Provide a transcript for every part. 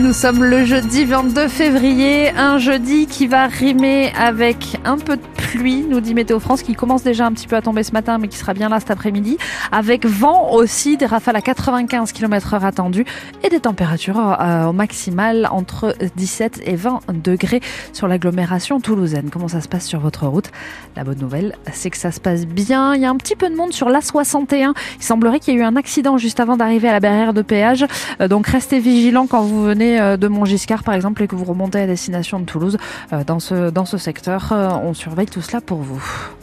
Nous sommes le jeudi 22 février, un jeudi qui va rimer avec un peu de pluie, nous dit Météo France, qui commence déjà un petit peu à tomber ce matin, mais qui sera bien là cet après-midi, avec vent aussi, des rafales à 95 km heure attendues et des températures euh, au maximal entre 17 et 20 degrés sur l'agglomération toulousaine. Comment ça se passe sur votre route? La bonne nouvelle, c'est que ça se passe bien. Il y a un petit peu de monde sur l'A61. Il semblerait qu'il y ait eu un accident juste avant d'arriver à la barrière de péage. Euh, donc restez vigilants quand vous venez euh, de Montgiscard, par exemple, et que vous remontez à destination de Toulouse. Dans ce, dans ce secteur, on surveille tout cela pour vous.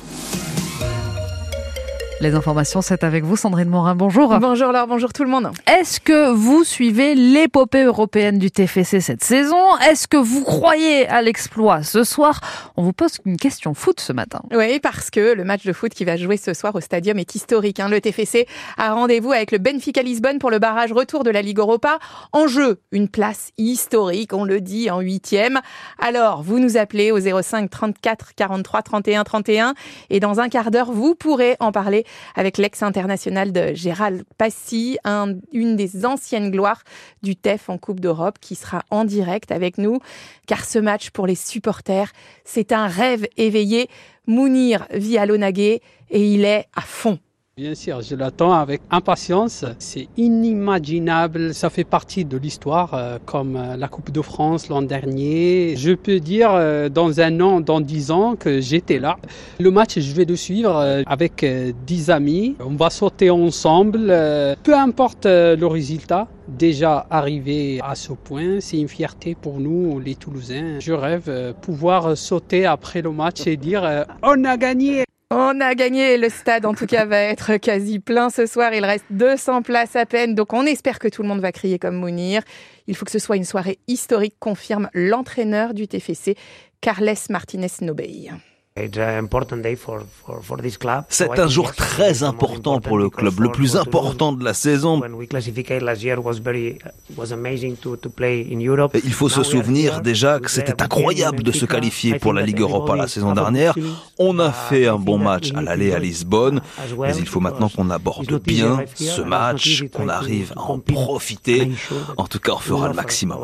Les informations, c'est avec vous, Sandrine Morin. Bonjour. Bonjour Laure, bonjour tout le monde. Est-ce que vous suivez l'épopée européenne du TFC cette saison? Est-ce que vous croyez à l'exploit ce soir? On vous pose une question foot ce matin. Oui, parce que le match de foot qui va jouer ce soir au stadium est historique. Hein. Le TFC a rendez-vous avec le Benfica Lisbonne pour le barrage retour de la Ligue Europa. En jeu, une place historique, on le dit, en huitième. Alors, vous nous appelez au 05 34 43 31 31 et dans un quart d'heure, vous pourrez en parler avec l'ex-international de Gérald Passy, une des anciennes gloires du TEF en Coupe d'Europe, qui sera en direct avec nous. Car ce match pour les supporters, c'est un rêve éveillé. Mounir vit à et il est à fond. Bien sûr, je l'attends avec impatience. C'est inimaginable. Ça fait partie de l'histoire, euh, comme euh, la Coupe de France l'an dernier. Je peux dire euh, dans un an, dans dix ans, que j'étais là. Le match, je vais le suivre avec dix amis. On va sauter ensemble. Peu importe le résultat. Déjà arrivé à ce point, c'est une fierté pour nous, les Toulousains. Je rêve pouvoir sauter après le match et dire on a gagné. On a gagné, le stade en tout cas va être quasi plein ce soir, il reste 200 places à peine, donc on espère que tout le monde va crier comme Mounir. Il faut que ce soit une soirée historique, confirme l'entraîneur du TFC, Carles Martinez Nobey. C'est un jour très important pour le club, le plus important de la saison. Il faut se souvenir déjà que c'était incroyable de se qualifier pour la Ligue Europa la saison dernière. On a fait un bon match à l'aller à Lisbonne, mais il faut maintenant qu'on aborde bien ce match, qu'on arrive à en profiter. En tout cas, on fera le maximum.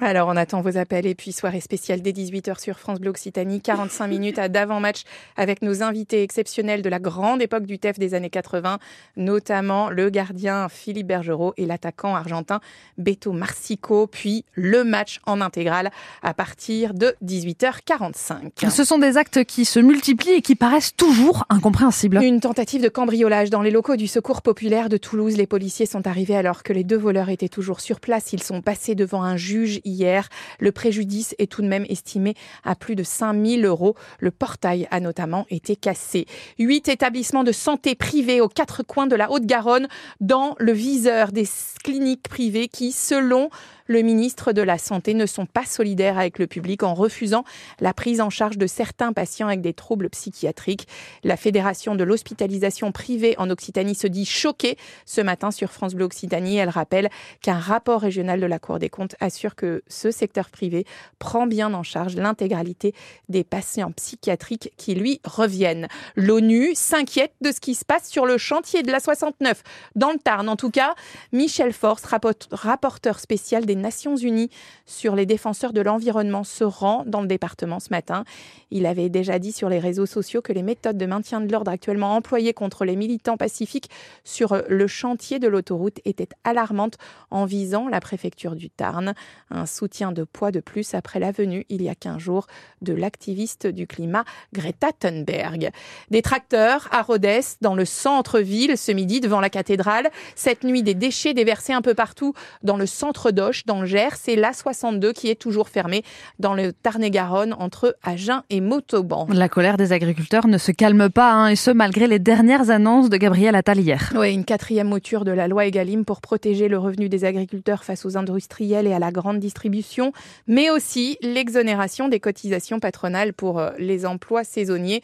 Alors, on attend vos appels et puis soirée spéciale dès 18h sur France Bleu Occitanie, 45 minutes à d'avant-match avec nos invités exceptionnels de la grande époque du TEF des années 80, notamment le gardien Philippe Bergerot et l'attaquant argentin Beto Marsico, puis le match en intégrale à partir de 18h45. Ce sont des actes qui se multiplient et qui paraissent toujours incompréhensibles. Une tentative de cambriolage dans les locaux du Secours populaire de Toulouse. Les policiers sont arrivés alors que les deux voleurs étaient toujours sur place. Ils sont passés devant un juge hier. Le préjudice est tout de même estimé à plus de 5000 euros. Le portail a notamment été cassé. Huit établissements de santé privés aux quatre coins de la Haute-Garonne dans le viseur des cliniques privées qui, selon le ministre de la Santé ne sont pas solidaires avec le public en refusant la prise en charge de certains patients avec des troubles psychiatriques. La Fédération de l'hospitalisation privée en Occitanie se dit choquée ce matin sur France Bleu Occitanie. Elle rappelle qu'un rapport régional de la Cour des comptes assure que ce secteur privé prend bien en charge l'intégralité des patients psychiatriques qui lui reviennent. L'ONU s'inquiète de ce qui se passe sur le chantier de la 69 dans le Tarn. En tout cas, Michel Forst, rapporteur spécial des Nations Unies sur les défenseurs de l'environnement se rend dans le département ce matin. Il avait déjà dit sur les réseaux sociaux que les méthodes de maintien de l'ordre actuellement employées contre les militants pacifiques sur le chantier de l'autoroute étaient alarmantes en visant la préfecture du Tarn. Un soutien de poids de plus après la venue il y a 15 jours de l'activiste du climat Greta Thunberg. Des tracteurs à Rhodes dans le centre-ville ce midi devant la cathédrale. Cette nuit, des déchets déversés un peu partout dans le centre dans le Gers. C'est l'A62 qui est toujours fermée dans le Tarn-et-Garonne entre Agen et Montauban. La colère des agriculteurs ne se calme pas, hein, et ce malgré les dernières annonces de Gabriel Attal hier. Oui, une quatrième mouture de la loi Egalim pour protéger le revenu des agriculteurs face aux industriels et à la grande distribution, mais aussi l'exonération des cotisations patronales pour euh, les emplois saisonniers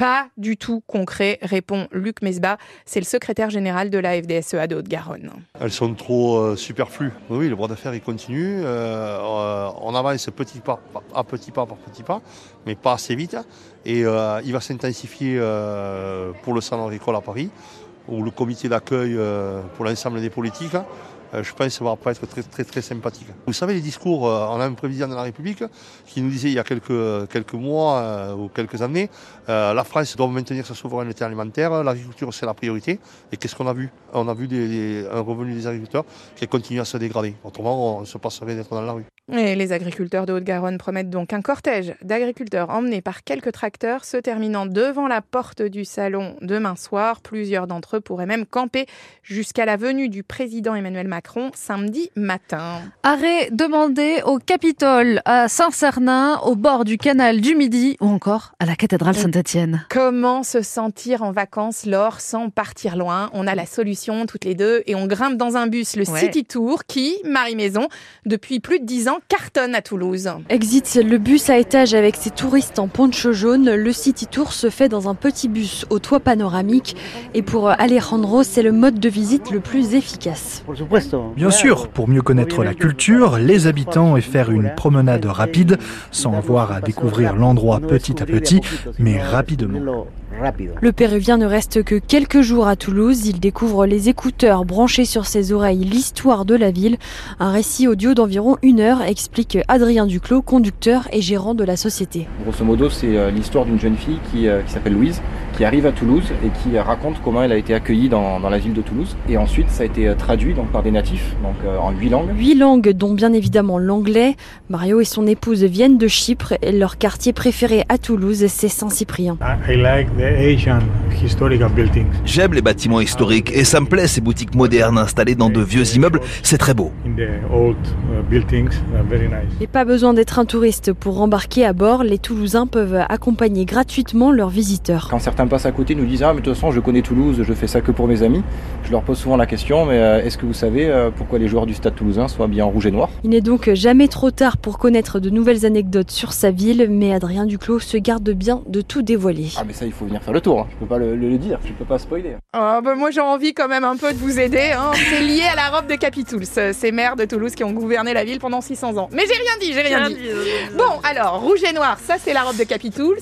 pas du tout concret, répond Luc Mesba. C'est le secrétaire général de la FDSEA de Haute-Garonne. Elles sont trop euh, superflues. Oui, le droit d'affaires, il continue. Euh, euh, on avance petit pas, à petit pas par petit pas, mais pas assez vite. Et il va s'intensifier pour le salon agricole à Paris, où le comité d'accueil pour l'ensemble des politiques euh, je pense que ça va pas être très très très sympathique. Vous savez les discours, euh, on a un président de la République qui nous disait il y a quelques, quelques mois ou quelques années, la France doit maintenir sa souveraineté alimentaire, l'agriculture c'est la priorité. Et qu'est-ce qu'on a vu? On a vu des, un revenu des agriculteurs qui continue à se dégrader. Autrement, on se passerait d'être dans la rue. Et les agriculteurs de Haute-Garonne promettent donc un cortège d'agriculteurs emmenés par quelques tracteurs se terminant devant la porte du salon demain soir. Plusieurs d'entre eux pourraient même camper jusqu'à la venue du président Emmanuel Macron samedi matin. Arrêt demandé au Capitole, à Saint-Cernin, au bord du canal du Midi ou encore à la cathédrale Saint-Étienne. Comment se sentir en vacances, Laure, sans partir loin? On a la solution toutes les deux et on grimpe dans un bus, le City Tour, qui, Marie Maison, depuis plus de dix ans, cartonne à Toulouse. Exit le bus à étage avec ses touristes en poncho jaune. Le City Tour se fait dans un petit bus au toit panoramique. Et pour Alejandro, c'est le mode de visite le plus efficace. Bien sûr, pour mieux connaître la culture, les habitants et faire une promenade rapide, sans avoir à découvrir l'endroit petit à petit, mais rapidement. Le Péruvien ne reste que quelques jours à Toulouse. Il découvre les écouteurs branchés sur ses oreilles l'histoire de la ville. Un récit audio d'environ une heure explique Adrien Duclos, conducteur et gérant de la société. Grosso modo, c'est euh, l'histoire d'une jeune fille qui, euh, qui s'appelle Louise, qui arrive à Toulouse et qui raconte comment elle a été accueillie dans, dans la ville de Toulouse. Et ensuite, ça a été euh, traduit donc, par des natifs, donc en huit langues. Huit langues, dont bien évidemment l'anglais. Mario et son épouse viennent de Chypre et leur quartier préféré à Toulouse, c'est Saint-Cyprien. J'aime les bâtiments historiques et ça me plaît ces boutiques modernes installées dans de vieux immeubles, c'est très beau. Et pas besoin d'être un touriste pour embarquer à bord, les Toulousains peuvent accompagner gratuitement leurs visiteurs. Quand certains passent à côté, nous disent Ah, mais de toute façon, je connais Toulouse, je fais ça que pour mes amis. Je leur pose souvent la question Mais euh, est-ce que vous savez euh, pourquoi les joueurs du stade toulousain sont bien en rouge et noir? Il n'est donc jamais trop tard pour connaître de nouvelles anecdotes sur sa ville, mais Adrien Duclos se garde bien de tout dévoiler. Ah, mais ça, il faut venir faire le tour. Hein. Je peux pas le, dire, je peux pas spoiler. Oh, bah moi, j'ai envie quand même un peu de vous aider. Hein. C'est lié à la robe de Capitouls, ces maires de Toulouse qui ont gouverné la ville pendant 600 ans. Mais j'ai rien dit, j'ai rien, dit. Bon, alors, rouge et noir, ça c'est la robe de Capitouls.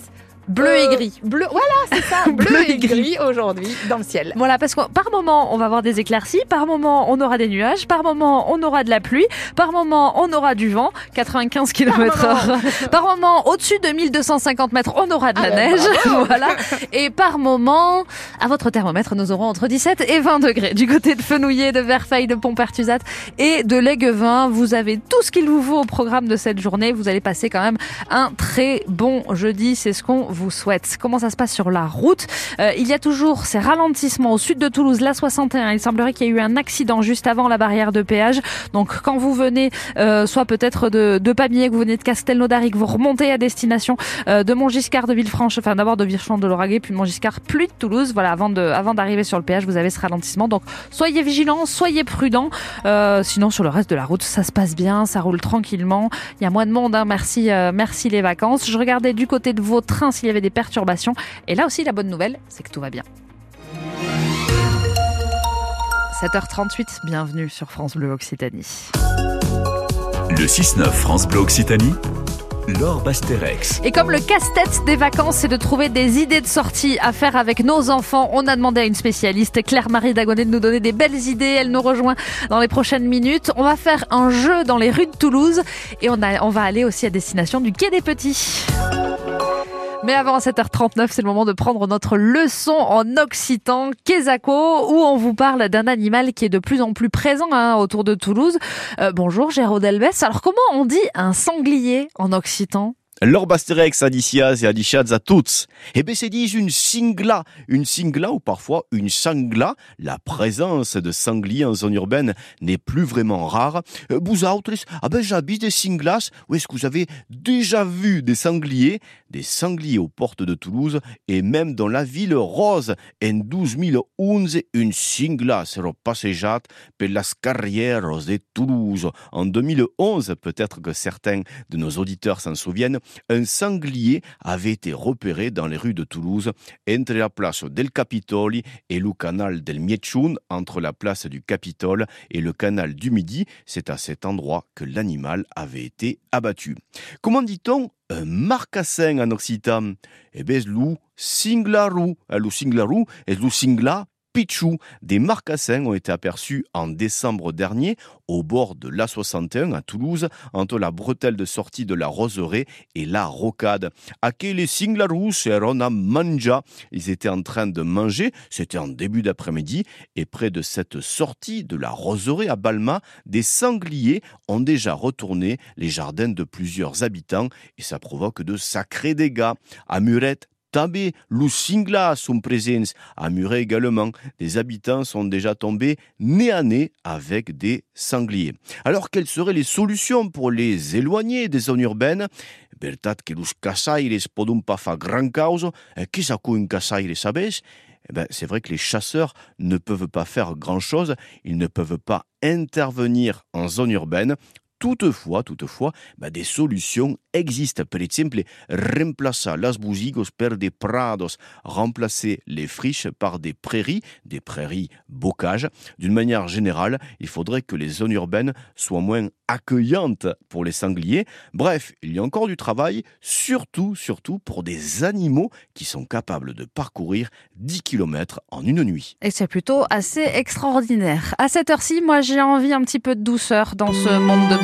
Bleu et euh, gris. Bleu, voilà, c'est ça. Bleu, gris, aujourd'hui dans le ciel. Voilà, parce que par moment, on va avoir des éclaircies, par moment, on aura des nuages, par moment, on aura de la pluie, par moment, on aura du vent, 95 km heure. Par moment, au-dessus de 1250 mètres, on aura de la ah ben, neige. voilà. Et par moment, à votre thermomètre, nous aurons entre 17 et 20 degrés. Du côté de Fenouillet, de Verfeil, de Pontpertusat et de Léguevin, vous avez tout ce qu'il vous faut au programme de cette journée. Vous allez passer quand même un très bon jeudi. C'est ce qu'on vous souhaite. Comment ça se passe sur la route? Euh, Il y a toujours ces ralentissements au sud de Toulouse, la 61. Il semblerait qu'il y ait eu un accident juste avant la barrière de péage. Donc quand vous venez, euh, soit peut-être de, de Pamiers, que vous venez de Castelnaudary, que vous remontez à destination euh, de Montgiscard, de Villefranche, enfin d'abord de Virchon de l'Oraguet, puis de Montgiscard, plus de Toulouse. Voilà, avant de, avant d'arriver sur le péage, vous avez ce ralentissement. Donc soyez vigilants, soyez prudents. sinon sur le reste de la route, ça se passe bien, ça roule tranquillement. Il y a moins de monde. Hein. Merci, merci les vacances. Je regardais du côté de vos trains s'il y avait des perturbations. Et là aussi, la bonne nouvelle, c'est que tout va bien. 7h38, bienvenue sur France Bleu Occitanie. Le 6-9 France Bleu Occitanie. Laure Basterex. Et comme le casse-tête des vacances, c'est de trouver des idées de sortie à faire avec nos enfants, on a demandé à une spécialiste, Claire-Marie Dagonet, de nous donner des belles idées. Elle nous rejoint dans les prochaines minutes. On va faire un jeu dans les rues de Toulouse et on, a, on va aller aussi à destination du Quai des Petits. Mais avant 7h39, c'est le moment de prendre notre leçon en occitan, Kézako, où on vous parle d'un animal qui est de plus en plus présent hein, autour de Toulouse. Euh, bonjour Gérard Delbès. Alors comment on dit un sanglier en occitan? Lors Basterex, Adicias et Adicias à toutes. Eh bien, c'est dit une singla, une singla ou parfois une sangla. La présence de sangliers en zone urbaine n'est plus vraiment rare. Euh, vous autres, ah ben, j'habite des singlas. Où est-ce que vous avez déjà vu des sangliers? Des sangliers aux portes de Toulouse et même dans la ville rose. En 2011, une singla sera passejat per las carrières de Toulouse. En 2011, peut-être que certains de nos auditeurs s'en souviennent, un sanglier avait été repéré dans les rues de Toulouse, entre la place del Capitoli et le canal del Mietchoun, entre la place du Capitole et le canal du Midi. C'est à cet endroit que l'animal avait été abattu. Comment dit-on un marcassin en occitan? Eh bien, singlarou. Le singlarou est le singla Des marcassins ont été aperçus en décembre dernier au bord de l'A61 à Toulouse, entre la bretelle de sortie de la Roseraie et la Rocade. Aquele singlarus erona manja. Ils étaient en train de manger, c'était en début d'après-midi, et près de cette sortie de la Roseraie à Balma, des sangliers ont déjà retourné les jardins de plusieurs habitants et ça provoque de sacrés dégâts. À Murette, Tabé, Lucingla sont présents. À Muret également, des habitants sont déjà tombés nez à nez avec des sangliers. Alors, quelles seraient les solutions pour les éloigner des zones urbaines? Bertat que los caçaires podem pas faire grand. Qui un caçaire, sabes eh c'est vrai que les chasseurs ne peuvent pas faire grand-chose, ils ne peuvent pas intervenir en zone urbaine. Toutefois, toutefois, bah, des solutions existent. Par exemple, remplacer las per des prados, remplacer les friches par des prairies, des prairies bocage. D'une manière générale, il faudrait que les zones urbaines soient moins accueillantes pour les sangliers. Bref, il y a encore du travail, surtout, surtout pour des animaux qui sont capables de parcourir 10 km en une nuit. Et c'est plutôt assez extraordinaire. À cette heure-ci, moi j'ai envie un petit peu de douceur dans ce monde de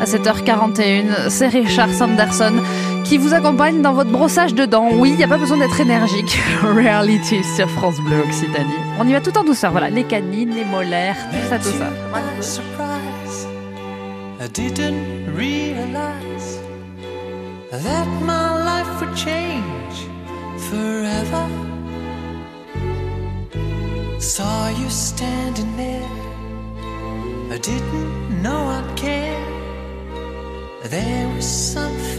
à 7h41, c'est Richard Sanderson qui vous accompagne dans votre brossage de dents. Oui, il n'y a pas besoin d'être énergique. Reality sur France Bleu Occitanie. On y va tout en douceur, voilà, les canines, les molaires, tout ça, tout ça. I didn't realize that my life would change forever. Saw you standing there. I didn't know I'd care. There was something.